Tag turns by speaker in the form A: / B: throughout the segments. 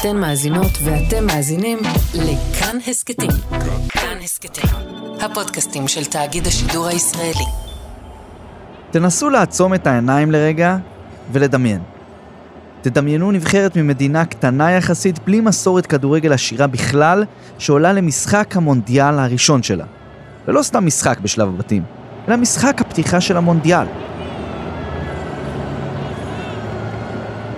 A: אתן מאזינות ואתם מאזינים לכאן הסכתים. כאן הסכתים, הפודקאסטים של תאגיד השידור הישראלי.
B: תנסו לעצום את העיניים לרגע ולדמיין. תדמיינו נבחרת ממדינה קטנה יחסית בלי מסורת כדורגל עשירה בכלל, שעולה למשחק המונדיאל הראשון שלה. ולא סתם משחק בשלב הבתים, אלא משחק הפתיחה של המונדיאל.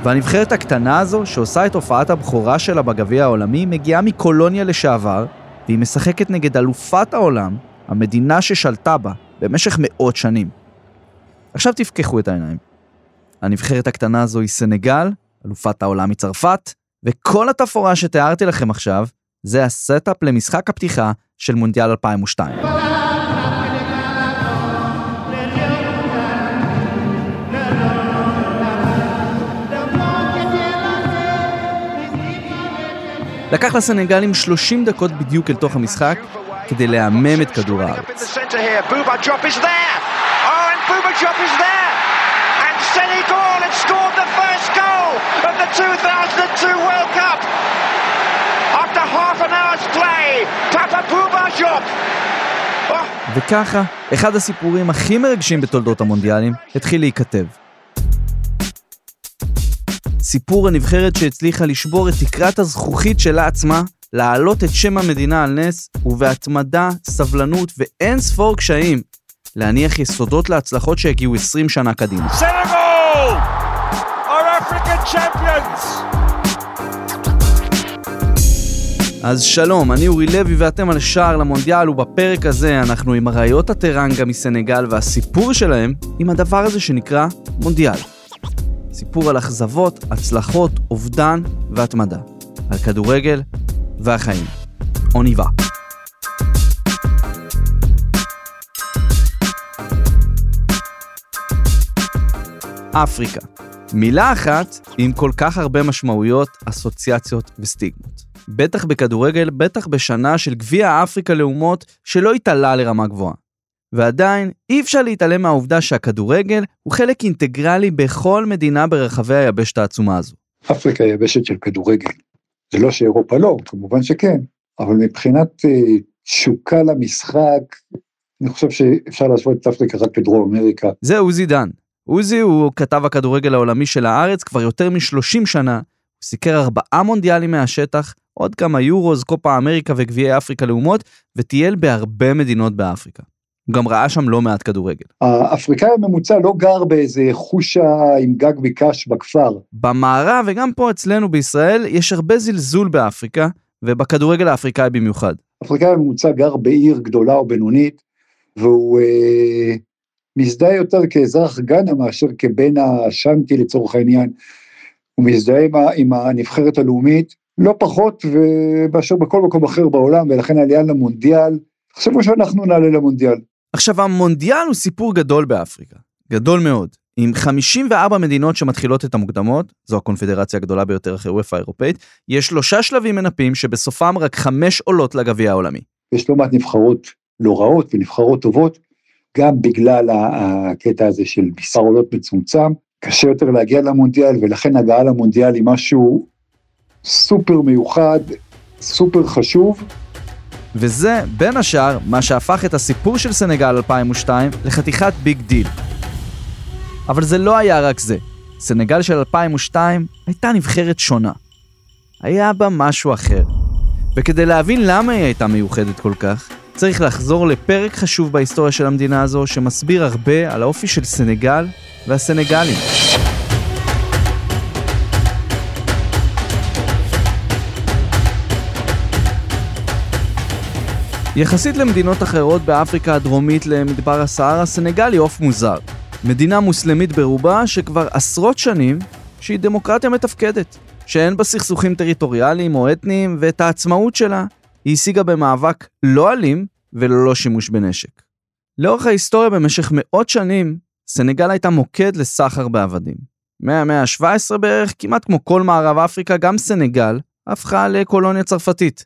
B: והנבחרת הקטנה הזו, שעושה את הופעת הבכורה שלה בגביע העולמי, מגיעה מקולוניה לשעבר, והיא משחקת נגד אלופת העולם, המדינה ששלטה בה במשך מאות שנים. עכשיו תפקחו את העיניים. הנבחרת הקטנה הזו היא סנגל, אלופת העולם היא צרפת, וכל התפאורה שתיארתי לכם עכשיו, זה ה setup למשחק הפתיחה של מונדיאל 2002. לקח לסנגלים 30 דקות בדיוק אל תוך המשחק כדי לעמם את כדור הארץ. וככה, אחד הסיפורים הכי מרגשים בתולדות המונדיאלים התחיל להיכתב. סיפור הנבחרת שהצליחה לשבור את תקרת הזכוכית שלה עצמה, להעלות את שם המדינה על נס, ובהתמדה, סבלנות ואין ספור קשיים, להניח יסודות להצלחות שהגיעו 20 שנה קדימה. אז שלום, אני אורי לוי ואתם על שער למונדיאל, ובפרק הזה אנחנו עם אריות הטרנגה מסנגל והסיפור שלהם עם הדבר הזה שנקרא מונדיאל. סיפור על אכזבות, הצלחות, אובדן והתמדה. על כדורגל והחיים. אוניבה. אפריקה. מילה אחת עם כל כך הרבה משמעויות, אסוציאציות וסטיגמות. בטח בכדורגל, בטח בשנה של גביע אפריקה לאומות שלא התעלה לרמה גבוהה. ועדיין, אי אפשר להתעלם מהעובדה שהכדורגל הוא חלק אינטגרלי בכל מדינה ברחבי היבשת העצומה הזו.
C: אפריקה היא יבשת של כדורגל. זה לא שאירופה לא, כמובן שכן, אבל מבחינת אה, תשוקה למשחק, אני חושב שאפשר להשוות את אפריקה רק לדרום אמריקה.
B: זה עוזי דן. עוזי הוא כתב הכדורגל העולמי של הארץ כבר יותר מ-30 שנה, הוא סיקר ארבעה מונדיאלים מהשטח, עוד כמה יורוז, קופה אמריקה וגביעי אפריקה לאומות, וטייל בהרבה מדינות באפריקה. הוא גם ראה שם לא מעט כדורגל.
C: האפריקאי הממוצע לא גר באיזה חושה עם גג מקש בכפר.
B: במערב וגם פה אצלנו בישראל יש הרבה זלזול באפריקה, ובכדורגל האפריקאי במיוחד.
C: האפריקאי הממוצע גר בעיר גדולה או בינונית, והוא אה, מזדהה יותר כאזרח גאנה מאשר כבן השאנטי לצורך העניין. הוא מזדהה עם, עם הנבחרת הלאומית לא פחות מאשר בכל מקום אחר בעולם, ולכן העלייה למונדיאל, תחשבו שאנחנו נעלה למונדיאל.
B: עכשיו המונדיאל הוא סיפור גדול באפריקה, גדול מאוד. עם 54 מדינות שמתחילות את המוקדמות, זו הקונפדרציה הגדולה ביותר אחרי וופא האירופאית, יש שלושה שלבים מנפים שבסופם רק חמש עולות לגביע העולמי.
C: יש לא מעט נבחרות לא רעות ונבחרות טובות, גם בגלל הקטע הזה של מספר עולות מצומצם, קשה יותר להגיע למונדיאל, ולכן הגעה למונדיאל היא משהו סופר מיוחד, סופר חשוב,
B: וזה, בין השאר, מה שהפך את הסיפור של סנגל 2002 לחתיכת big deal. אבל זה לא היה רק זה. סנגל של 2002 הייתה נבחרת שונה. היה בה משהו אחר. וכדי להבין למה היא הייתה מיוחדת כל כך, צריך לחזור לפרק חשוב בהיסטוריה של המדינה הזו, שמסביר הרבה על האופי של סנגל והסנגלים. יחסית למדינות אחרות באפריקה הדרומית למדבר הסהרה, סנגל היא עוף מוזר. מדינה מוסלמית ברובה שכבר עשרות שנים שהיא דמוקרטיה מתפקדת, שאין בה סכסוכים טריטוריאליים או אתניים, ואת העצמאות שלה היא השיגה במאבק לא אלים וללא שימוש בנשק. לאורך ההיסטוריה במשך מאות שנים, סנגל הייתה מוקד לסחר בעבדים. מהמאה ה-17 בערך, כמעט כמו כל מערב אפריקה, גם סנגל הפכה לקולוניה צרפתית.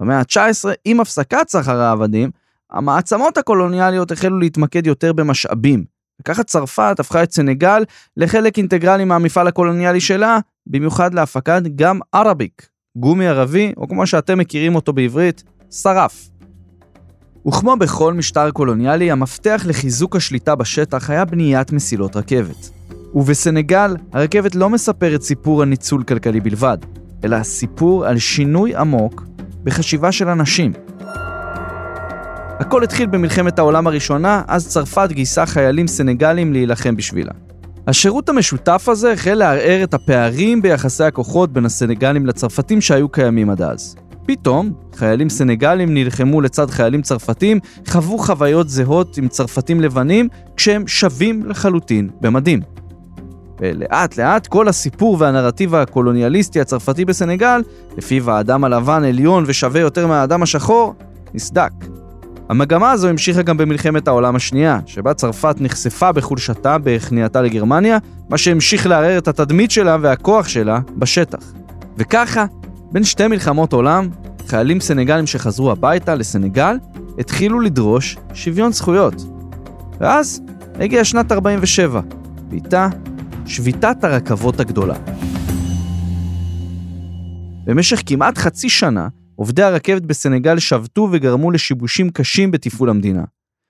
B: במאה ה-19, עם הפסקת סחר העבדים, המעצמות הקולוניאליות החלו להתמקד יותר במשאבים. וככה צרפת הפכה את סנגל לחלק אינטגרלי מהמפעל הקולוניאלי שלה, במיוחד להפקת גם ערביק, גומי ערבי, או כמו שאתם מכירים אותו בעברית, שרף. וכמו בכל משטר קולוניאלי, המפתח לחיזוק השליטה בשטח היה בניית מסילות רכבת. ובסנגל, הרכבת לא מספרת סיפור על ניצול כלכלי בלבד, אלא סיפור על שינוי עמוק בחשיבה של אנשים. הכל התחיל במלחמת העולם הראשונה, אז צרפת גייסה חיילים סנגלים להילחם בשבילה. השירות המשותף הזה החל לערער את הפערים ביחסי הכוחות בין הסנגלים לצרפתים שהיו קיימים עד אז. פתאום, חיילים סנגלים נלחמו לצד חיילים צרפתים, חוו חוויות זהות עם צרפתים לבנים, כשהם שווים לחלוטין במדים. ולאט לאט כל הסיפור והנרטיב הקולוניאליסטי הצרפתי בסנגל, לפיו האדם הלבן עליון ושווה יותר מהאדם השחור, נסדק. המגמה הזו המשיכה גם במלחמת העולם השנייה, שבה צרפת נחשפה בחולשתה בכניעתה לגרמניה, מה שהמשיך לערער את התדמית שלה והכוח שלה בשטח. וככה, בין שתי מלחמות עולם, חיילים סנגלים שחזרו הביתה לסנגל התחילו לדרוש שוויון זכויות. ואז הגיעה שנת 47, ואיתה שביתת הרכבות הגדולה. במשך כמעט חצי שנה, עובדי הרכבת בסנגל שבתו וגרמו לשיבושים קשים בתפעול המדינה.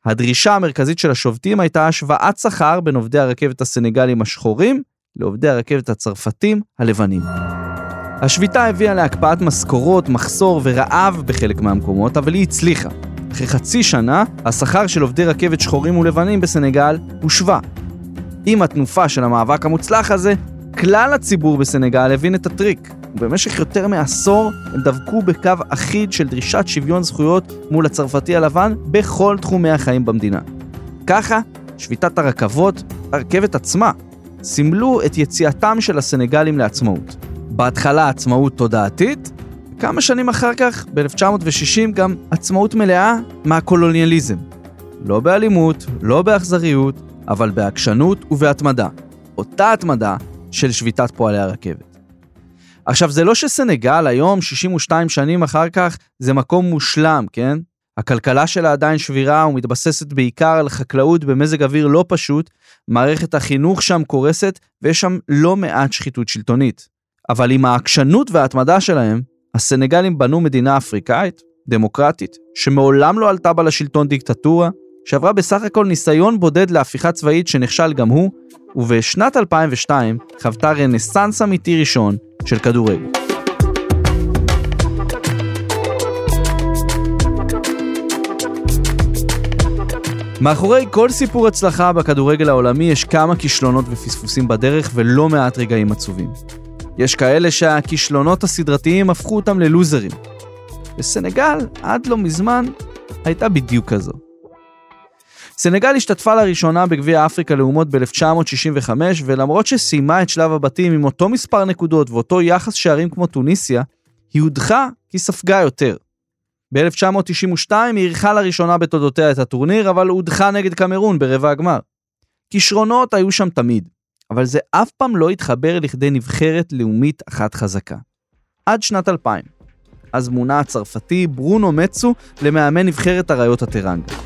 B: הדרישה המרכזית של השובתים הייתה השוואת שכר בין עובדי הרכבת הסנגלים השחורים לעובדי הרכבת הצרפתים הלבנים. השביתה הביאה להקפאת משכורות, מחסור ורעב בחלק מהמקומות, אבל היא הצליחה. אחרי חצי שנה, השכר של עובדי רכבת שחורים ולבנים בסנגל הושווה. עם התנופה של המאבק המוצלח הזה, כלל הציבור בסנגל הבין את הטריק. ובמשך יותר מעשור הם דבקו בקו אחיד של דרישת שוויון זכויות מול הצרפתי הלבן בכל תחומי החיים במדינה. ככה, שביתת הרכבות, הרכבת עצמה, סימלו את יציאתם של הסנגלים לעצמאות. בהתחלה עצמאות תודעתית, כמה שנים אחר כך, ב-1960, גם עצמאות מלאה מהקולוניאליזם. לא באלימות, לא באכזריות, אבל בעקשנות ובהתמדה. אותה התמדה של שביתת פועלי הרכבת. עכשיו, זה לא שסנגל היום, 62 שנים אחר כך, זה מקום מושלם, כן? הכלכלה שלה עדיין שבירה ומתבססת בעיקר על חקלאות במזג אוויר לא פשוט, מערכת החינוך שם קורסת ויש שם לא מעט שחיתות שלטונית. אבל עם העקשנות וההתמדה שלהם, הסנגלים בנו מדינה אפריקאית, דמוקרטית, שמעולם לא עלתה בה לשלטון דיקטטורה, שעברה בסך הכל ניסיון בודד להפיכה צבאית שנכשל גם הוא, ובשנת 2002 חוותה רנסאנס אמיתי ראשון של כדורגל. מאחורי כל סיפור הצלחה בכדורגל העולמי יש כמה כישלונות ופספוסים בדרך ולא מעט רגעים עצובים. יש כאלה שהכישלונות הסדרתיים הפכו אותם ללוזרים. וסנגל, עד לא מזמן, הייתה בדיוק כזו. סנגל השתתפה לראשונה בגביע אפריקה לאומות ב-1965, ולמרות שסיימה את שלב הבתים עם אותו מספר נקודות ואותו יחס שערים כמו טוניסיה, היא הודחה כי ספגה יותר. ב-1992 היא אירחה לראשונה בתולדותיה את הטורניר, אבל הודחה נגד קמרון ברבע הגמר. כישרונות היו שם תמיד, אבל זה אף פעם לא התחבר לכדי נבחרת לאומית אחת חזקה. עד שנת 2000. אז מונה הצרפתי ברונו מצו למאמן נבחרת אריות הטרנגה.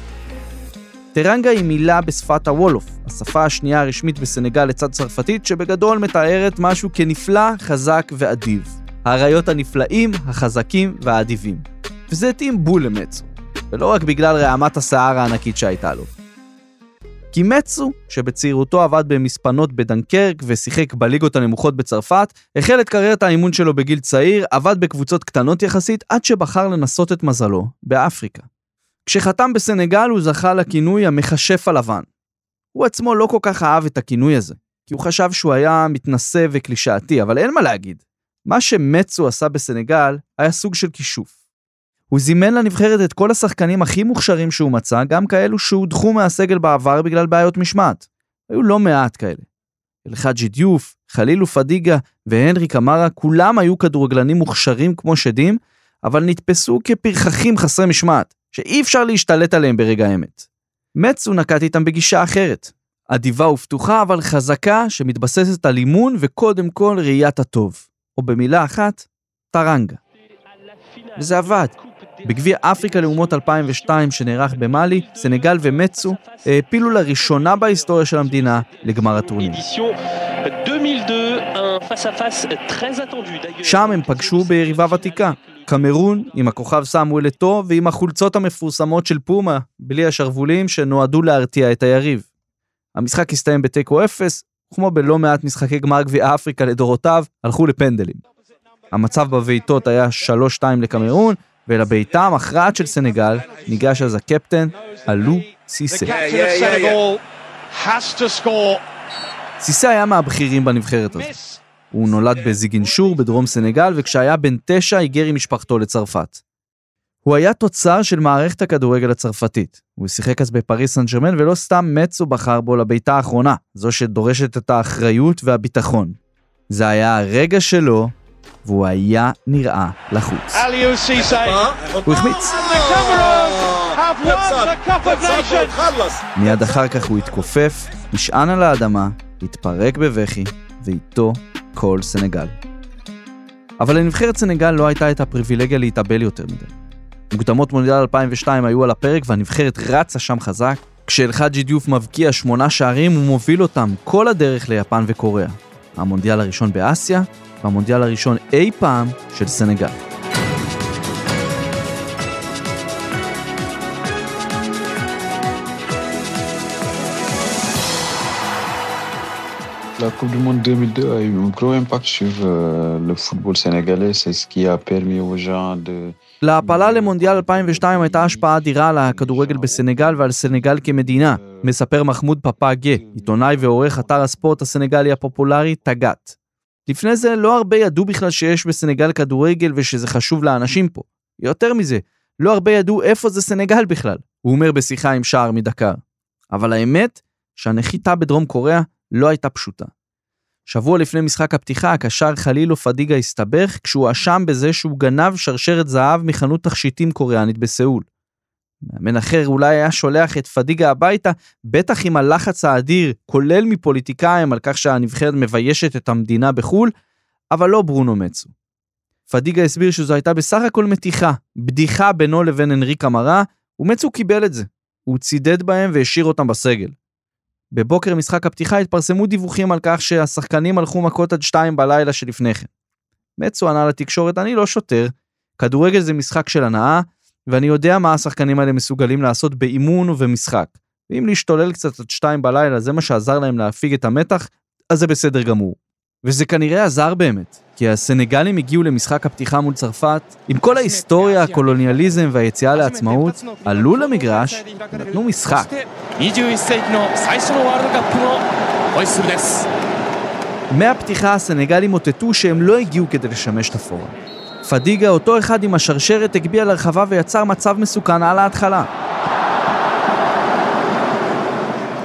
B: טרנגה היא מילה בשפת הוולוף, השפה השנייה הרשמית בסנגל לצד צרפתית, שבגדול מתארת משהו כנפלא, חזק ואדיב. האריות הנפלאים, החזקים והאדיבים. וזה התאים בול למצו, ולא רק בגלל רעמת השיער הענקית שהייתה לו. כי מצו, שבצעירותו עבד במספנות בדנקרק ושיחק בליגות הנמוכות בצרפת, החל את קריירת האימון שלו בגיל צעיר, עבד בקבוצות קטנות יחסית, עד שבחר לנסות את מזלו באפריקה. כשחתם בסנגל הוא זכה לכינוי המכשף הלבן. הוא עצמו לא כל כך אהב את הכינוי הזה, כי הוא חשב שהוא היה מתנשא וקלישאתי, אבל אין מה להגיד. מה שמצו עשה בסנגל היה סוג של כישוף. הוא זימן לנבחרת את כל השחקנים הכי מוכשרים שהוא מצא, גם כאלו שהודחו מהסגל בעבר בגלל בעיות משמעת. היו לא מעט כאלה. אלחאג'י דיוף, חלילו פדיגה והנרי קמרה, כולם היו כדורגלנים מוכשרים כמו שדים, אבל נתפסו כפרחחים חסרי משמעת, שאי אפשר להשתלט עליהם ברגע האמת. מצו נקט איתם בגישה אחרת. אדיבה ופתוחה אבל חזקה שמתבססת על אימון וקודם כל ראיית הטוב. או במילה אחת, טרנגה. וזה עבד. בגביע אפריקה לאומות 2002 שנערך במאלי, סנגל ומצו העפילו לראשונה בהיסטוריה של המדינה לגמר הטורניר. 2002, un שם הם פגשו ביריבה ותיקה, קמרון עם הכוכב סמואל אתו ועם החולצות המפורסמות של פומה, בלי השרוולים שנועדו להרתיע את היריב. המשחק הסתיים בתיקו אפס, וכמו בלא מעט משחקי גמר גביע אפריקה לדורותיו, הלכו לפנדלים. המצב בבעיטות היה 3-2 לקמרון, ולבעיטה המכרעת של סנגל ניגש אז הקפטן, אלו סיסה. סיסה היה מהבכירים בנבחרת הזו. הוא נולד בזיגינשור בדרום סנגל, וכשהיה בן תשע היגר עם משפחתו לצרפת. הוא היה תוצר של מערכת הכדורגל הצרפתית. הוא שיחק אז בפריס סן ג'רמן, ולא סתם מצו בחר בו לביתה האחרונה, זו שדורשת את האחריות והביטחון. זה היה הרגע שלו, והוא היה נראה לחוץ. הוא החמיץ. מיד אחר כך הוא התכופף, נשען על האדמה, התפרק בבכי, ואיתו כל סנגל. אבל לנבחרת סנגל לא הייתה את הפריבילגיה להתאבל יותר מדי. מוקדמות מונדיאל 2002 היו על הפרק והנבחרת רצה שם חזק. כשאלחאג'י דיוף מבקיע שמונה שערים הוא מוביל אותם כל הדרך ליפן וקוריאה. המונדיאל הראשון באסיה והמונדיאל הראשון אי פעם של סנגל.
D: La Coupe du Monde 2002 a eu un gros impact sur euh, le football sénégalais. C'est ce qui a permis aux gens de...
B: להעפלה למונדיאל 2002 הייתה השפעה אדירה על הכדורגל בסנגל ועל סנגל כמדינה, מספר מחמוד פפאגה, עיתונאי ועורך אתר הספורט הסנגלי הפופולרי תגת. לפני זה לא הרבה ידעו בכלל שיש בסנגל כדורגל ושזה חשוב לאנשים פה. יותר מזה, לא הרבה ידעו איפה זה סנגל בכלל, הוא אומר בשיחה עם שער מדקר. אבל האמת, שהנחיתה בדרום קוריאה לא הייתה פשוטה. שבוע לפני משחק הפתיחה, הקשר חלילו פדיגה הסתבך כשהוא אשם בזה שהוא גנב שרשרת זהב מחנות תכשיטים קוריאנית בסאול. מאמן אחר אולי היה שולח את פדיגה הביתה, בטח עם הלחץ האדיר, כולל מפוליטיקאים על כך שהנבחרת מביישת את המדינה בחו"ל, אבל לא ברונו מצו. פדיגה הסביר שזו הייתה בסך הכל מתיחה, בדיחה בינו לבין אנריק אמרה, ומצו קיבל את זה. הוא צידד בהם והשאיר אותם בסגל. בבוקר משחק הפתיחה התפרסמו דיווחים על כך שהשחקנים הלכו מכות עד שתיים בלילה שלפני כן. מצו ענה לתקשורת, אני לא שוטר, כדורגל זה משחק של הנאה, ואני יודע מה השחקנים האלה מסוגלים לעשות באימון ובמשחק. ואם להשתולל קצת עד שתיים בלילה זה מה שעזר להם להפיג את המתח, אז זה בסדר גמור. וזה כנראה עזר באמת, כי הסנגלים הגיעו למשחק הפתיחה מול צרפת, עם כל ההיסטוריה, הקולוניאליזם והיציאה לעצמאות, עלו למגרש ונתנו משחק. מהפתיחה הסנגלים אותתו שהם לא הגיעו כדי לשמש תפאורה. פדיגה, אותו אחד עם השרשרת, הגביה לרחבה ויצר מצב מסוכן על ההתחלה.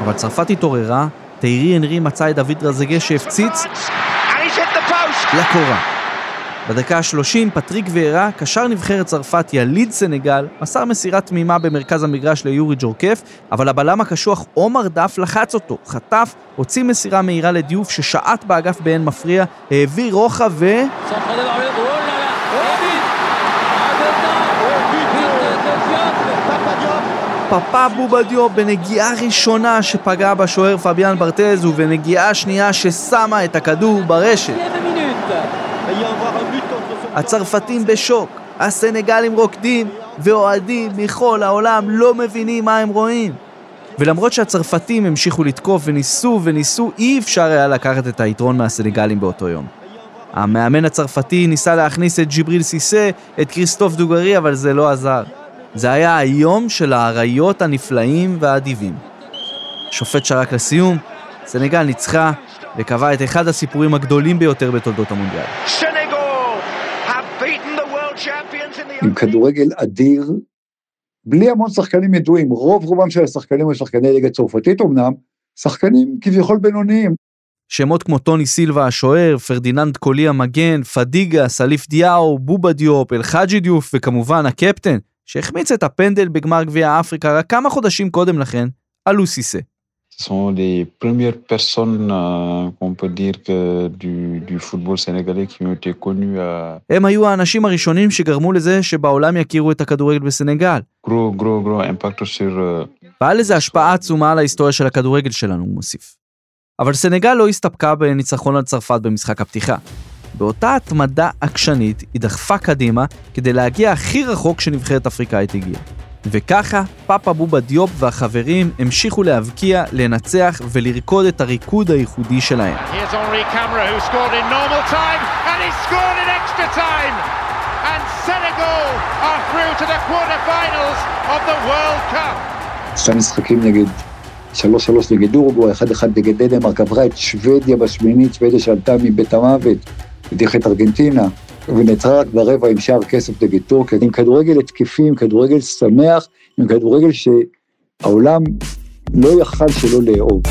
B: אבל צרפת התעוררה, תאירי אנרי מצא את דוד רזגה שהפציץ לקורה. בדקה ה-30 פטריק ויארה, קשר נבחרת צרפת יליד סנגל, מסר מסירה תמימה במרכז המגרש ליורי ג'ורקף, אבל הבלם הקשוח עומר דף לחץ אותו, חטף, הוציא מסירה מהירה לדיוף ששעט באגף באין מפריע, העביר רוחב ו... פאפה בובדיו בנגיעה ראשונה שפגעה בשוער פביאן ברטז ובנגיעה שנייה ששמה את הכדור ברשת. הצרפתים בשוק, הסנגלים רוקדים ואוהדים מכל העולם לא מבינים מה הם רואים. ולמרות שהצרפתים המשיכו לתקוף וניסו וניסו, אי אפשר היה לקחת את היתרון מהסנגלים באותו יום. המאמן הצרפתי ניסה להכניס את ג'יבריל סיסה, את כריסטוף דוגרי, אבל זה לא עזר. זה היה היום של האריות הנפלאים והאדיבים. שופט שרק לסיום, סנגל ניצחה וקבע את אחד הסיפורים הגדולים ביותר בתולדות המונדיאל.
C: עם כדורגל אדיר, בלי המון שחקנים ידועים, רוב רובם של השחקנים הם שחקני ליגה צרפתית אמנם, שחקנים כביכול בינוניים.
B: שמות כמו טוני סילבה השוער, פרדיננד קולי המגן, פדיגה, סליף דיאו, בובה דיופ, אלחאג'י דיוף וכמובן הקפטן, שהחמיץ את הפנדל בגמר גביע אפריקה רק כמה חודשים קודם לכן, אליו סיסה.
D: Ce sont les premières personnes euh, qu'on peut dire que du, du football sénégalais qui ont été connues à
B: הם היו האנשים הראשונים שגרמו לזה שבעולם יכירו את הכדורגל בסנגל.
D: gros gros gros impact sur euh,
B: והיה לזה השפעה עצומה על ההיסטוריה של הכדורגל שלנו, הוא מוסיף. אבל סנגל לא הסתפקה בניצחון על צרפת במשחק הפתיחה. באותה התמדה עקשנית היא דחפה קדימה כדי להגיע הכי רחוק שנבחרת אפריקאית הגיעה. וככה, פאפה בובה דיופ והחברים המשיכו להבקיע, לנצח ולרקוד את הריקוד הייחודי שלהם.
C: שתי משחקים נגד, שלוש שלוש נגד אורוגו, אחד אחד נגד דנמרק, עברה את שוודיה בשמינית, שוודיה שעלתה מבית המוות, הדיחה את ארגנטינה. ונעצרה רק ברבע עם שער כסף נגד טורקיה, עם כדורגל התקפי, עם כדורגל שמח, עם כדורגל שהעולם לא יכל שלא לאהוב.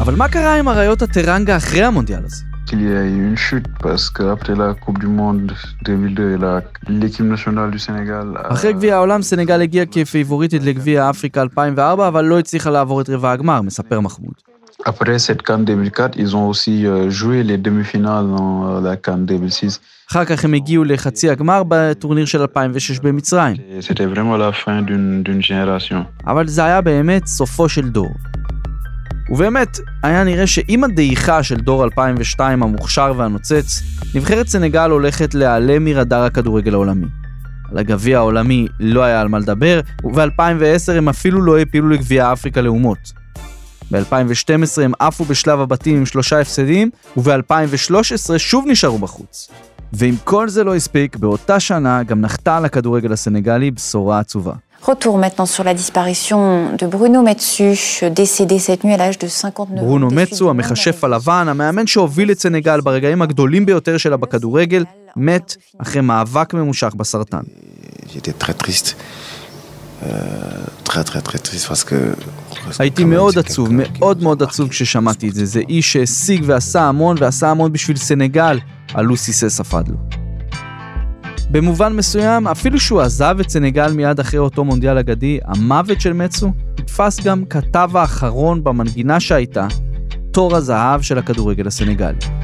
B: אבל מה קרה עם אריות הטרנגה אחרי המונדיאל הזה?
D: qu'il y a eu une chute parce qu'après la Coupe du Monde 2002, l'équipe nationale du Sénégal...
B: אחרי גביע העולם, סנגל הגיעה כפייבוריטית לגביע אפריקה 2004, אבל לא הצליחה לעבור את רבע הגמר, מספר מחמוד.
D: Après cette CAN 2004, ils ont aussi euh, joué les demi-finales dans la CAN 2006.
B: אחר כך הם הגיעו לחצי הגמר בטורניר של 2006 במצרים. אבל זה היה באמת סופו של דור. ובאמת, היה נראה שעם הדעיכה של דור 2002 המוכשר והנוצץ, נבחרת סנגל הולכת להיעלם מרדאר הכדורגל העולמי. על הגביע העולמי לא היה על מה לדבר, וב-2010 הם אפילו לא העפילו לגביע אפריקה לאומות. ב-2012 הם עפו בשלב הבתים עם שלושה הפסדים, וב-2013 שוב נשארו בחוץ. ואם כל זה לא הספיק, באותה שנה גם נחתה על הכדורגל הסנגלי בשורה עצובה.
E: Retour maintenant sur la disparition de Bruno Metsu, décédé cette nuit à l'âge de 59 ans.
B: ברונו מצו, המכשף הלבן, המאמן שהוביל את סנגל ברגעים הגדולים ביותר שלה בכדורגל, מת אחרי מאבק ממושך בסרטן. הייתי מאוד עצוב, מאוד מאוד עצוב כששמעתי את זה. זה איש שהשיג ועשה המון, ועשה המון בשביל סנגל, הלוסי סס אפד לו. במובן מסוים, אפילו שהוא עזב את סנגל מיד אחרי אותו מונדיאל אגדי, המוות של מצו נתפס גם כתב האחרון במנגינה שהייתה, תור הזהב של הכדורגל הסנגלי.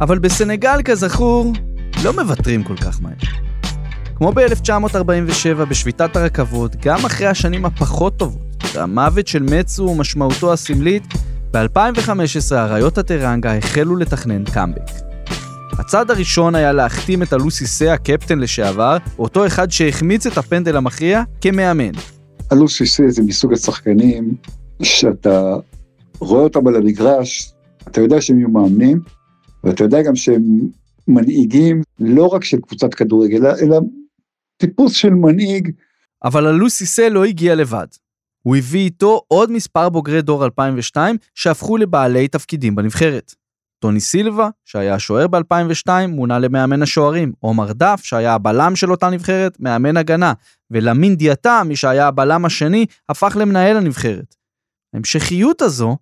B: אבל בסנגל, כזכור, לא מוותרים כל כך מהר. כמו ב-1947 בשביתת הרכבות, גם אחרי השנים הפחות טובות, והמוות של מצו ומשמעותו הסמלית, ב-2015 אריות הטרנגה החלו לתכנן קאמבק. הצעד הראשון היה להחתים את אלוסי סה, הקפטן לשעבר, אותו אחד שהחמיץ את הפנדל המכריע, כמאמן.
C: אלוסי סה זה מסוג השחקנים שאתה רואה אותם על המגרש, אתה יודע שהם יהיו מאמנים, ואתה יודע גם שהם מנהיגים לא רק של קבוצת כדורגל, אלא, טיפוס של מנהיג.
B: אבל אלוסי סה לא הגיע לבד. הוא הביא איתו עוד מספר בוגרי דור 2002 שהפכו לבעלי תפקידים בנבחרת. טוני סילבה, שהיה השוער ב-2002, מונה למאמן השוערים. עומר דף, שהיה הבלם של אותה נבחרת, מאמן הגנה. ולמין דיאטה, מי שהיה הבלם השני, הפך למנהל הנבחרת. ההמשכיות הזו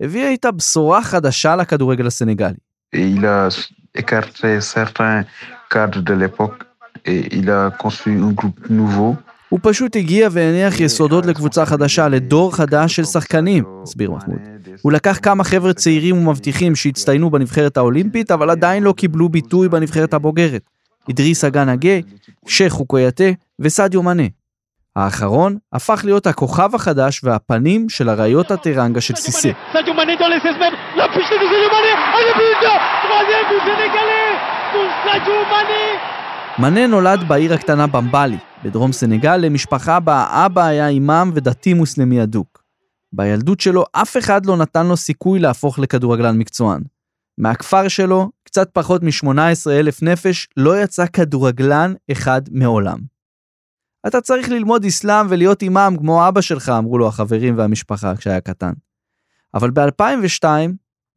B: הביאה איתה בשורה חדשה לכדורגל הסנגלי.
D: Il a écarté certains cadres de l'époque et il a construit un groupe nouveau.
B: הוא פשוט הגיע והניח יסודות לקבוצה חדשה, לדור חדש של שחקנים, הסביר מחמוד. הוא לקח כמה חבר'ה צעירים ומבטיחים שהצטיינו בנבחרת האולימפית, אבל עדיין לא קיבלו ביטוי בנבחרת הבוגרת. אדריס אגן הגה, שייח' חוקויאטה וסדיו מנה. האחרון הפך להיות הכוכב החדש והפנים של אריות הטרנגה של סיסי. מנה נולד בעיר הקטנה במבלי, בדרום סנגל, למשפחה בה האבא היה אימאם ודתי מוסלמי אדוק. בילדות שלו אף אחד לא נתן לו סיכוי להפוך לכדורגלן מקצוען. מהכפר שלו, קצת פחות מ-18 אלף נפש, לא יצא כדורגלן אחד מעולם. אתה צריך ללמוד אסלאם ולהיות אימאם כמו אבא שלך, אמרו לו החברים והמשפחה כשהיה קטן. אבל ב-2002,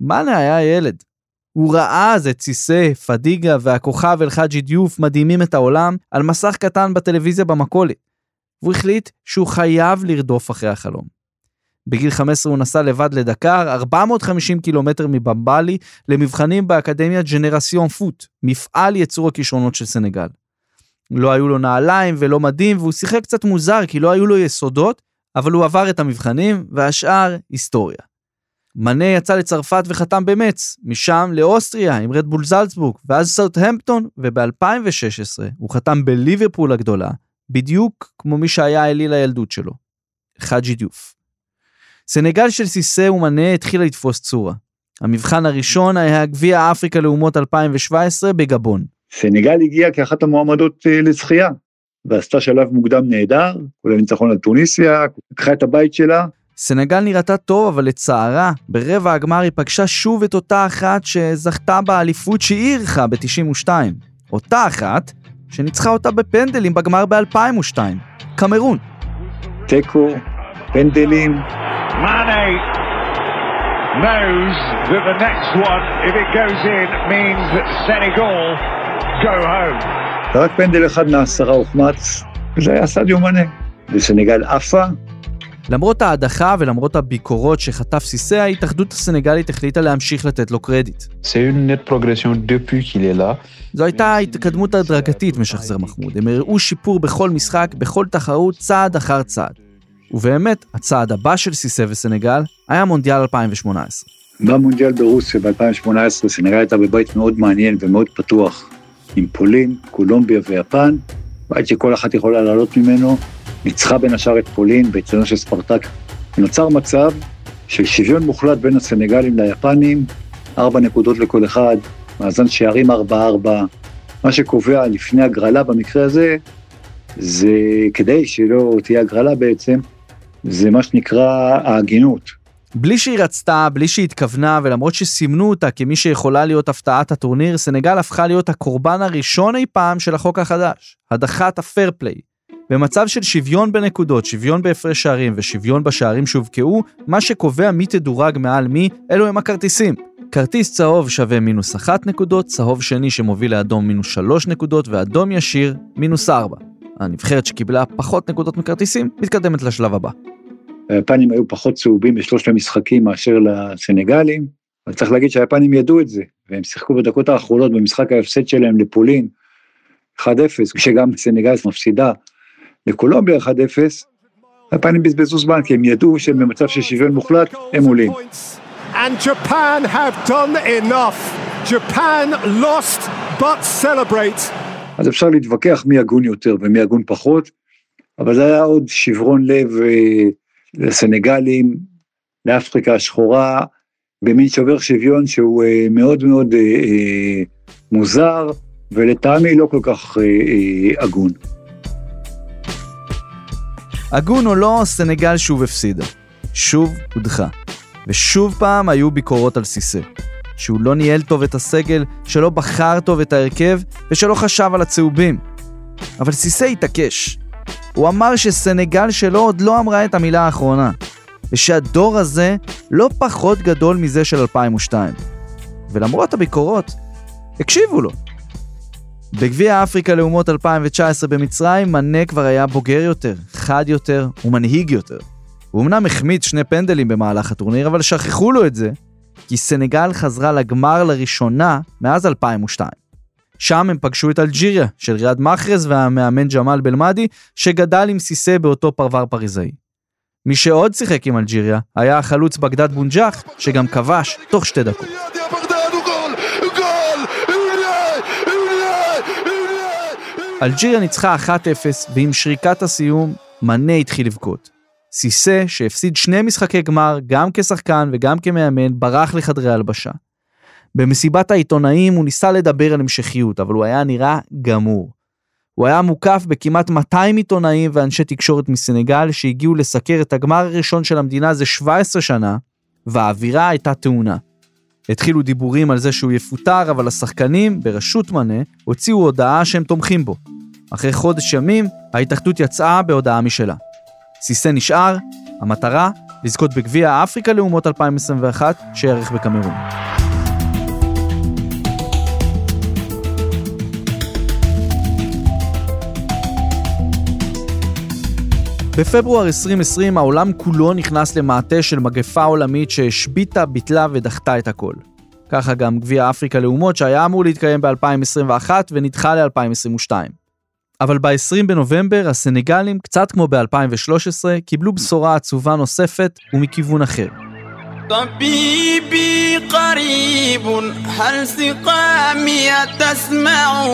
B: מאנה היה ילד. הוא ראה אז את סיסי, פדיגה והכוכב אל-חאג'י דיוף מדהימים את העולם על מסך קטן בטלוויזיה במכולת. והוא החליט שהוא חייב לרדוף אחרי החלום. בגיל 15 הוא נסע לבד לדקר, 450 קילומטר מבמבלי, למבחנים באקדמיה ג'נרסיון פוט, מפעל ייצור הכישרונות של סנגל. לא היו לו נעליים ולא מדים, והוא שיחק קצת מוזר כי לא היו לו יסודות, אבל הוא עבר את המבחנים, והשאר היסטוריה. מנה יצא לצרפת וחתם במץ, משם לאוסטריה עם רדבול זלצבורג, ואז סאוטהמפטון, וב-2016 הוא חתם בליברפול הגדולה, בדיוק כמו מי שהיה אליל הילדות שלו, חאג'י דיוף. סנגל של סיסא ומנה התחילה לתפוס צורה. המבחן הראשון היה גביע אפריקה לאומות 2017 בגבון.
C: סנגל הגיעה כאחת המועמדות אה, לזכייה, ועשתה שלב מוקדם נהדר, כולל ניצחון על טוניסיה, לקחה את הבית שלה.
B: סנגל נראתה טוב, אבל לצערה, ברבע הגמר היא פגשה שוב את אותה אחת שזכתה באליפות שהיא אירחה ב-92. אותה אחת שניצחה אותה בפנדלים בגמר ב-2002, קמרון.
C: תיקו, פנדלים.
F: Knows that the next one, if it goes in, means that Senegal go home.
C: ורק פנדל אחד מעשרה הוחמץ, וזה היה סדיו מנה. וסנגל עפה,
B: למרות ההדחה ולמרות הביקורות שחטף סיסא, ההתאחדות הסנגלית החליטה להמשיך לתת לו קרדיט.
D: C'est une nette progression depuis qu'il est là.
B: זו הייתה התקדמות הדרגתית, משחזר מחמוד. הם הראו שיפור בכל משחק, בכל תחרות, צעד אחר צעד. ובאמת, הצעד הבא של סיסא וסנגל היה מונדיאל 2018.
C: במונדיאל ברוסיה ב-2018 סנגל הייתה בבית מאוד מעניין ומאוד פתוח, עם פולין, קולומביה ויפן, בית שכל אחת יכולה לעלות ממנו, ניצחה בין השאר את פולין באצטדיון של ספרטק. ונוצר מצב של שוויון מוחלט בין הסנגלים ליפנים, ארבע נקודות לכל אחד, מאזן שערים ארבע ארבע. מה שקובע לפני הגרלה במקרה הזה, זה כדי שלא תהיה הגרלה בעצם, זה מה שנקרא ההגינות.
B: בלי שהיא רצתה, בלי שהיא התכוונה, ולמרות שסימנו אותה כמי שיכולה להיות הפתעת הטורניר, סנגל הפכה להיות הקורבן הראשון אי פעם של החוק החדש, הדחת הפייר פליי. במצב של שוויון בנקודות, שוויון בהפרש שערים ושוויון בשערים שהובקעו, מה שקובע מי תדורג מעל מי, אלו הם הכרטיסים. כרטיס צהוב שווה מינוס אחת נקודות, צהוב שני שמוביל לאדום מינוס שלוש נקודות, ואדום ישיר מינוס ארבע. הנבחרת שקיבלה פחות נקודות מכרטיסים, מתקדמת לשלב הבא.
C: היפנים היו פחות צהובים בשלושת המשחקים מאשר לסנגלים, אבל צריך להגיד שהיפנים ידעו את זה, והם שיחקו בדקות האחרונות במשחק ההפסד שלהם לפולין 1-0, כשגם סנגל מפסידה לקולומביה 1-0, היפנים בזבזו זמן, כי הם ידעו שהם במצב של שוויון מוחלט, הם עולים.
G: And Japan have done enough. Japan lost but celebrate.
C: אז אפשר להתווכח מי הגון יותר ומי הגון פחות, אבל זה היה עוד שברון לב אה, לסנגלים, לאפריקה השחורה, במין שובר שוויון שהוא אה, מאוד מאוד אה, אה, מוזר, ולטעמי לא כל כך הגון.
B: הגון או לא, סנגל שוב הפסידה. שוב הודחה. ושוב פעם היו ביקורות על סיסא. שהוא לא ניהל טוב את הסגל, שלא בחר טוב את ההרכב, ושלא חשב על הצהובים. אבל סיסא התעקש. הוא אמר שסנגל שלו עוד לא אמרה את המילה האחרונה, ושהדור הזה לא פחות גדול מזה של 2002. ולמרות הביקורות, הקשיבו לו. בגביע אפריקה לאומות 2019 במצרים, מנה כבר היה בוגר יותר, חד יותר ומנהיג יותר. הוא אמנם החמיץ שני פנדלים במהלך הטורניר, אבל שכחו לו את זה, כי סנגל חזרה לגמר לראשונה מאז 2002. שם הם פגשו את אלג'יריה של ריאד מחרז והמאמן ג'מאל בלמדי, שגדל עם סיסא באותו פרבר פריזאי. מי שעוד שיחק עם אלג'יריה היה החלוץ בגדד בונג'אח, שגם כבש תוך שתי דקות. אלג'יריה ניצחה 1-0, ועם שריקת הסיום, מנה התחיל לבכות. סיסא, שהפסיד שני משחקי גמר, גם כשחקן וגם כמאמן, ברח לחדרי הלבשה. במסיבת העיתונאים הוא ניסה לדבר על המשכיות, אבל הוא היה נראה גמור. הוא היה מוקף בכמעט 200 עיתונאים ואנשי תקשורת מסנגל שהגיעו לסקר את הגמר הראשון של המדינה זה 17 שנה, והאווירה הייתה טעונה. התחילו דיבורים על זה שהוא יפוטר, אבל השחקנים, בראשות מנה, הוציאו הודעה שהם תומכים בו. אחרי חודש ימים, ההתאחדות יצאה בהודעה משלה. סיסא נשאר, המטרה, לזכות בגביע אפריקה לאומות 2021, שיערך בקמרון. בפברואר 2020 העולם כולו נכנס למעטה של מגפה עולמית שהשביתה, ביטלה ודחתה את הכל. ככה גם גביע אפריקה לאומות שהיה אמור להתקיים ב-2021 ונדחה ל-2022. אבל ב-20 בנובמבר הסנגלים, קצת כמו ב-2013, קיבלו בשורה עצובה נוספת ומכיוון אחר.
H: طبيبي قريب هل سقامي تسمع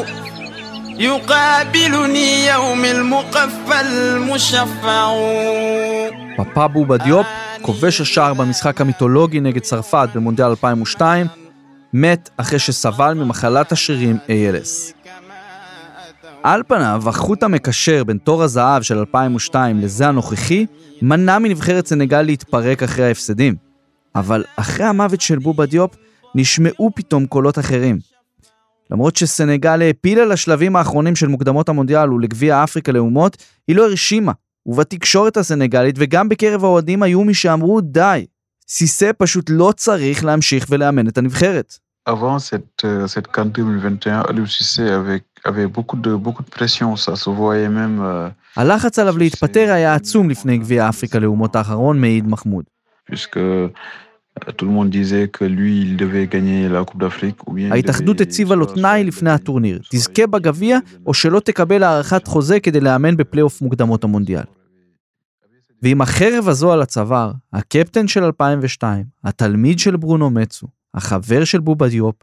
H: يقابلني يوم المقفى المشفع
B: פפאבו בדיופ, כובש השער במשחק המיתולוגי נגד צרפת במונדיאל 2002, מת אחרי שסבל ממחלת השרירים ALS. על פניו, החוט המקשר בין תור הזהב של 2002 לזה הנוכחי, מנע מנבחרת סנגל להתפרק אחרי ההפסדים. אבל אחרי המוות של בובה דיופ, נשמעו פתאום קולות אחרים. למרות שסנגל העפילה לשלבים האחרונים של מוקדמות המונדיאל ולגביע אפריקה לאומות, היא לא הרשימה, ובתקשורת הסנגלית וגם בקרב האוהדים היו מי שאמרו די, סיסה פשוט לא צריך להמשיך ולאמן את הנבחרת.
D: Avant cette, cette CAN 2021, Aliou Cissé avait, avait beaucoup de, beaucoup de pression, ça se voyait même...
B: הלחץ עליו להתפטר היה עצום לפני גביע אפריקה לאומות האחרון, מעיד מחמוד.
D: puisque tout le monde disait que lui, il devait gagner la Coupe d'Afrique, ou bien... il
B: ההתאחדות הציבה לו תנאי לפני הטורניר, תזכה בגביע או שלא תקבל הארכת חוזה כדי לאמן בפלייאוף מוקדמות המונדיאל. ועם החרב הזו על הצוואר, הקפטן של 2002, התלמיד של ברונו מצו, החבר של בובה דיופ,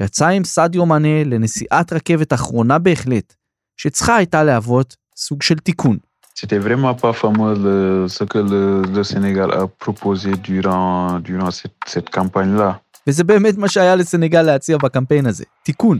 B: יצא עם סעדיו מאנה לנסיעת רכבת אחרונה בהחלט, שצריכה הייתה להוות סוג של תיקון.
D: C'était vraiment pas fameux le- ce que le, le Sénégal a proposé durant, durant cette, cette campagne-là.
B: וזה באמת מה שהיה לסנגל להציע בקמפיין הזה, תיקון.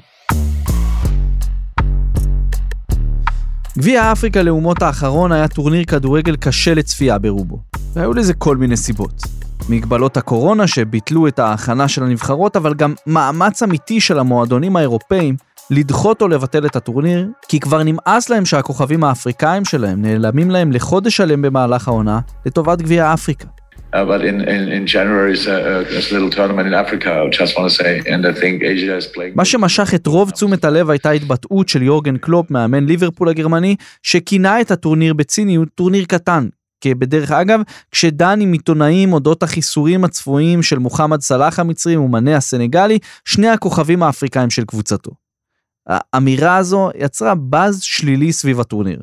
B: גביע אפריקה לאומות האחרון היה טורניר כדורגל קשה לצפייה ברובו, והיו לזה כל מיני סיבות. מגבלות הקורונה שביטלו את ההכנה של הנבחרות, אבל גם מאמץ אמיתי של המועדונים האירופאים לדחות או לבטל את הטורניר, כי כבר נמאס להם שהכוכבים האפריקאים שלהם נעלמים להם לחודש שלם במהלך העונה לטובת גביע אפריקה.
I: Uh, but in, in, in January is a, a little tournament in Africa, I just want to say, and I think Asia is playing.
B: מה שמשך את רוב תשומת הלב הייתה התבטאות של יורגן קלופ, מאמן ליברפול הגרמני, שכינה את הטורניר בציניות טורניר קטן. כי בדרך אגב, כשדן עם עיתונאים אודות החיסורים הצפויים של מוחמד סלאח המצרי ומנה הסנגלי, שני הכוכבים האפריקאים של קבוצתו. האמירה הזו יצרה באז שלילי סביב הטורניר.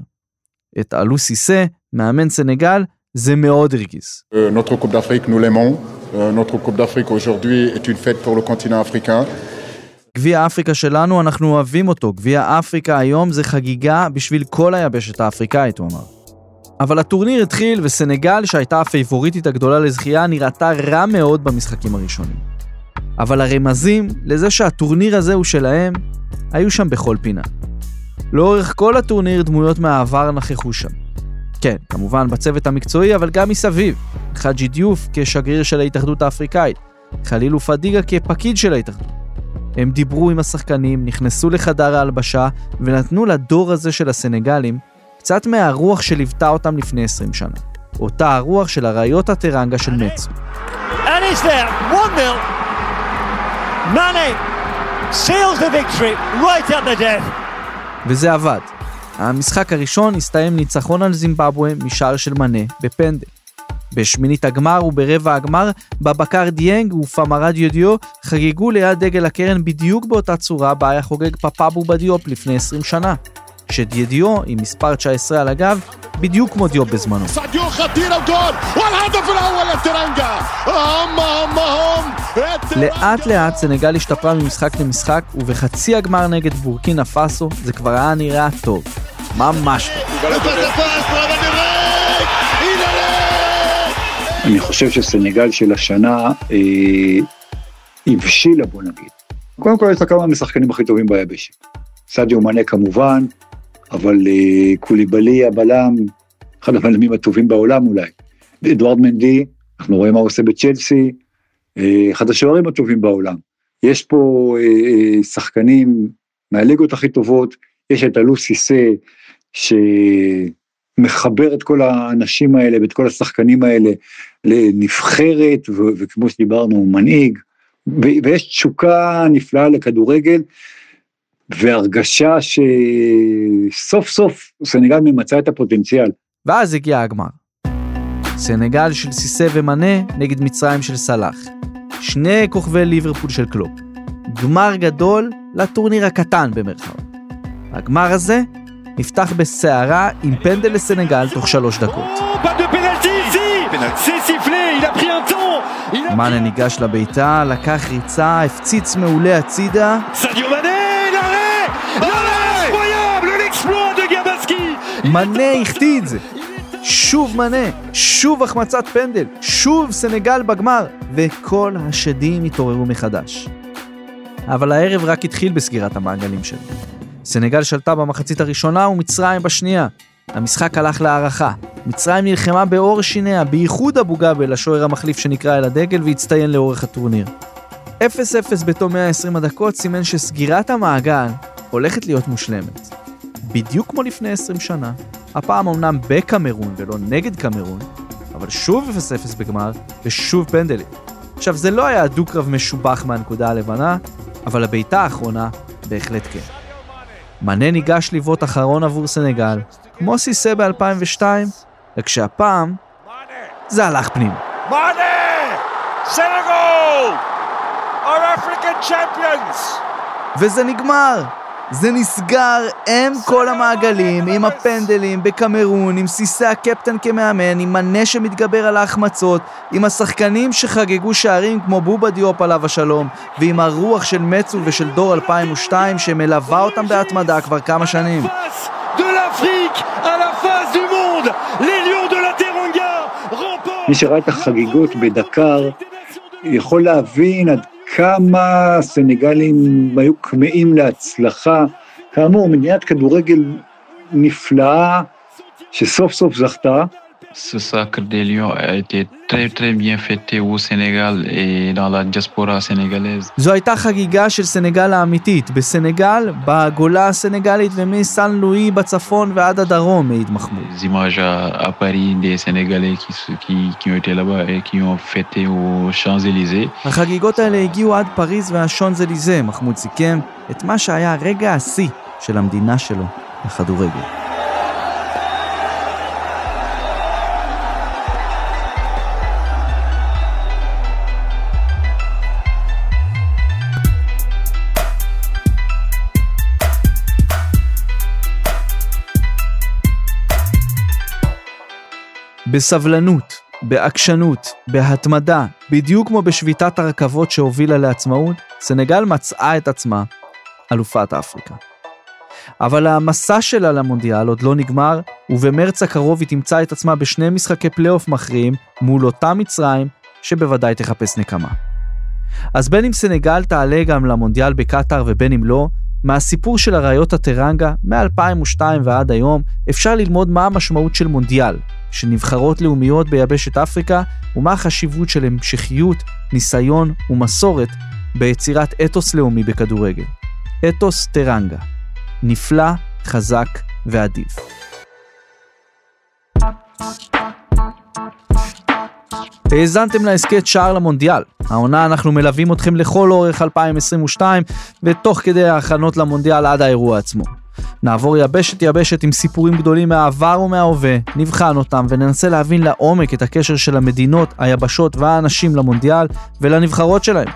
B: את אלו סיסה, מאמן סנגל, זה מאוד הרגיז.
J: Euh, notre Coupe d'Afrique, nous l'aimons. Euh, notre Coupe d'Afrique aujourd'hui est une fête pour le continent africain.
B: גביע אפריקה שלנו, אנחנו אוהבים אותו. גביע אפריקה היום זה חגיגה בשביל כל היבשת האפריקאית, הוא אמר. אבל הטורניר התחיל וסנגל, שהייתה הפייבוריטית הגדולה לזכייה, נראתה רע מאוד במשחקים הראשונים. אבל הרמזים לזה שהטורניר הזה הוא שלהם, היו שם בכל פינה. לאורך כל הטורניר דמויות מהעבר נכחו שם. כן, כמובן בצוות המקצועי, אבל גם מסביב. חאג'י דיוף כשגריר של ההתאחדות האפריקאית, חלילו פדיגה כפקיד של ההתאחדות. הם דיברו עם השחקנים, נכנסו לחדר ההלבשה ונתנו לדור הזה של הסנגלים קצת מהרוח שליוותה אותם לפני 20 שנה. אותה הרוח של אריות הטרנגה של מצו.
K: And it's there, 1-0. Mane seals the victory right at the death.
B: וזה עבד. המשחק הראשון הסתיים ניצחון על זימבבואה משער של מנה בפנדל. בשמינית הגמר וברבע הגמר, בבקר דיאנג ופמרד יודיו חגגו ליד דגל הקרן בדיוק באותה צורה בה היה חוגג פפאבו בדיופ לפני 20 שנה. שדידיו עם מספר 19 על הגב, בדיוק כמו דיו בזמנו. לאט לאט סנגל השתפרה ממשחק למשחק, ובחצי הגמר נגד בורקינה פאסו זה כבר היה נראה טוב. ממש
C: אני חושב שסנגל של השנה אה, הבשילה, בוא נגיד. קודם כל יש לה כמה משחקנים הכי טובים ביבשת. סעדיו מנה כמובן, אבל אה, קוליבלי הבלם, אחד הבלמים הטובים בעולם אולי. אדוארד מנדי, אנחנו רואים מה הוא עושה בצ'לסי, אה, אחד השוערים הטובים בעולם. יש פה אה, שחקנים מהליגות הכי טובות, יש את אלו סיסה, שמחבר את כל האנשים האלה ואת כל השחקנים האלה לנבחרת, וכמו שדיברנו, הוא מנהיג, ויש תשוקה נפלאה לכדורגל, והרגשה שסוף סוף סנגל ממצה את הפוטנציאל.
B: ואז הגיע הגמר. סנגל של סיסה ומנה נגד מצרים של סלאח. שני כוכבי ליברפול של קלופ. גמר גדול לטורניר הקטן במרכאות. הגמר הזה נפתח בסערה עם פנדל לסנגל תוך שלוש דקות.
K: Oh.
B: מאנה ניגש לביתה, לקח ריצה, הפציץ מעולה הצידה. מנה החטיא את זה. שוב מנה, שוב החמצת פנדל, שוב סנגל בגמר, וכל השדים התעוררו מחדש. אבל הערב רק התחיל בסגירת המעגלים שלו. סנגל שלטה במחצית הראשונה ומצרים בשנייה. המשחק הלך להערכה. מצרים נלחמה בעור שיניה, בייחוד אבו גאבל, השוער המחליף שנקרא אל הדגל והצטיין לאורך הטורניר. 0-0 בתום 120 הדקות סימן שסגירת המעגל הולכת להיות מושלמת. בדיוק כמו לפני 20 שנה, הפעם אמנם בקמרון ולא נגד קמרון, אבל שוב 0-0 בגמר ושוב פנדלים. עכשיו, זה לא היה דו-קרב משובח מהנקודה הלבנה, אבל הבעיטה האחרונה בהחלט כן. מנה ניגש לבעוט אחרון עבור סנגל, כמו סיסה ב-2002, רק שהפעם זה הלך פנימה.
K: Mané Senegal are African champions
B: וזה נגמר! זה נסגר, הם כל המעגלים, עם הפנדלים, בקמרון, עם סיסי הקפטן כמאמן, עם מנה שמתגבר על ההחמצות, עם השחקנים שחגגו שערים כמו בובה דיופ עליו השלום, ועם הרוח של מצו ושל דור 2002 שמלווה אותם בהתמדה כבר כמה שנים.
C: מי שראה את החגיגות בדקר יכול להבין עד כמה הסנגלים היו כמהים להצלחה. כאמור, מדינת כדורגל נפלאה שסוף סוף זכתה.
D: Ce sacre des Lions a été très très bien fêté au Sénégal et dans la diaspora sénégalaise.
B: זו הייתה חגיגה של סנגל האמיתית, בסנגל, בגולה הסנגלית ומסן לואי בצפון ועד הדרום, מעיד מחמוד.
D: Des images à, à Paris des Sénégalais qui, qui, qui ont été là-bas et qui ont fêté aux Champs-Élysées.
B: החגיגות האלה הגיעו עד פריז והשונזליזה, מחמוד סיכם את מה שהיה רגע השיא של המדינה שלו בכדורגל. בסבלנות, בעקשנות, בהתמדה, בדיוק כמו בשביתת הרכבות שהובילה לעצמאות, סנגל מצאה את עצמה אלופת אפריקה. אבל המסע שלה למונדיאל עוד לא נגמר, ובמרץ הקרוב היא תמצא את עצמה בשני משחקי פלייאוף מכריעים מול אותה מצרים, שבוודאי תחפש נקמה. אז בין אם סנגל תעלה גם למונדיאל בקטאר ובין אם לא, מהסיפור של אריות הטרנגה, מ-2002 ועד היום, אפשר ללמוד מה המשמעות של מונדיאל, של נבחרות לאומיות ביבשת אפריקה, ומה החשיבות של המשכיות, ניסיון ומסורת ביצירת אתוס לאומי בכדורגל. אתוס טרנגה. נפלא, חזק ועדיף. האזנתם להסכת שער למונדיאל. העונה אנחנו מלווים אתכם לכל אורך 2022, ותוך כדי ההכנות למונדיאל עד האירוע עצמו. נעבור יבשת יבשת עם סיפורים גדולים מהעבר ומההווה, נבחן אותם וננסה להבין לעומק את הקשר של המדינות, היבשות והאנשים למונדיאל ולנבחרות שלהם,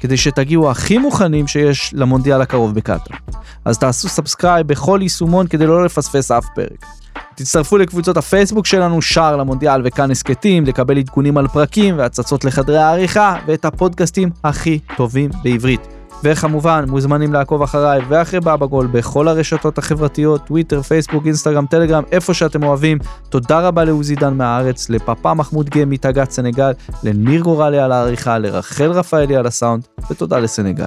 B: כדי שתגיעו הכי מוכנים שיש למונדיאל הקרוב בקטאר. אז תעשו subscribe בכל יישומון כדי לא לפספס אף פרק. תצטרפו לקבוצות הפייסבוק שלנו, שער למונדיאל וכאן הסכתים, לקבל עדכונים על פרקים והצצות לחדרי העריכה ואת הפודקאסטים הכי טובים בעברית. וכמובן, מוזמנים לעקוב אחריי ואחרי בבא גול בכל הרשתות החברתיות, טוויטר, פייסבוק, אינסטגרם, טלגרם, איפה שאתם אוהבים. תודה רבה לעוזי דן מהארץ, לפאפה מחמוד גה מתגת סנגל, לניר גורלי על העריכה, לרחל רפאלי על הסאונד, ותודה לסנגל.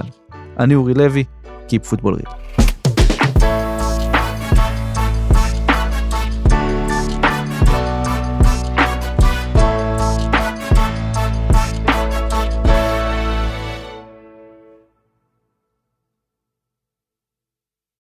B: אני אורי לוי, Keep Football Real.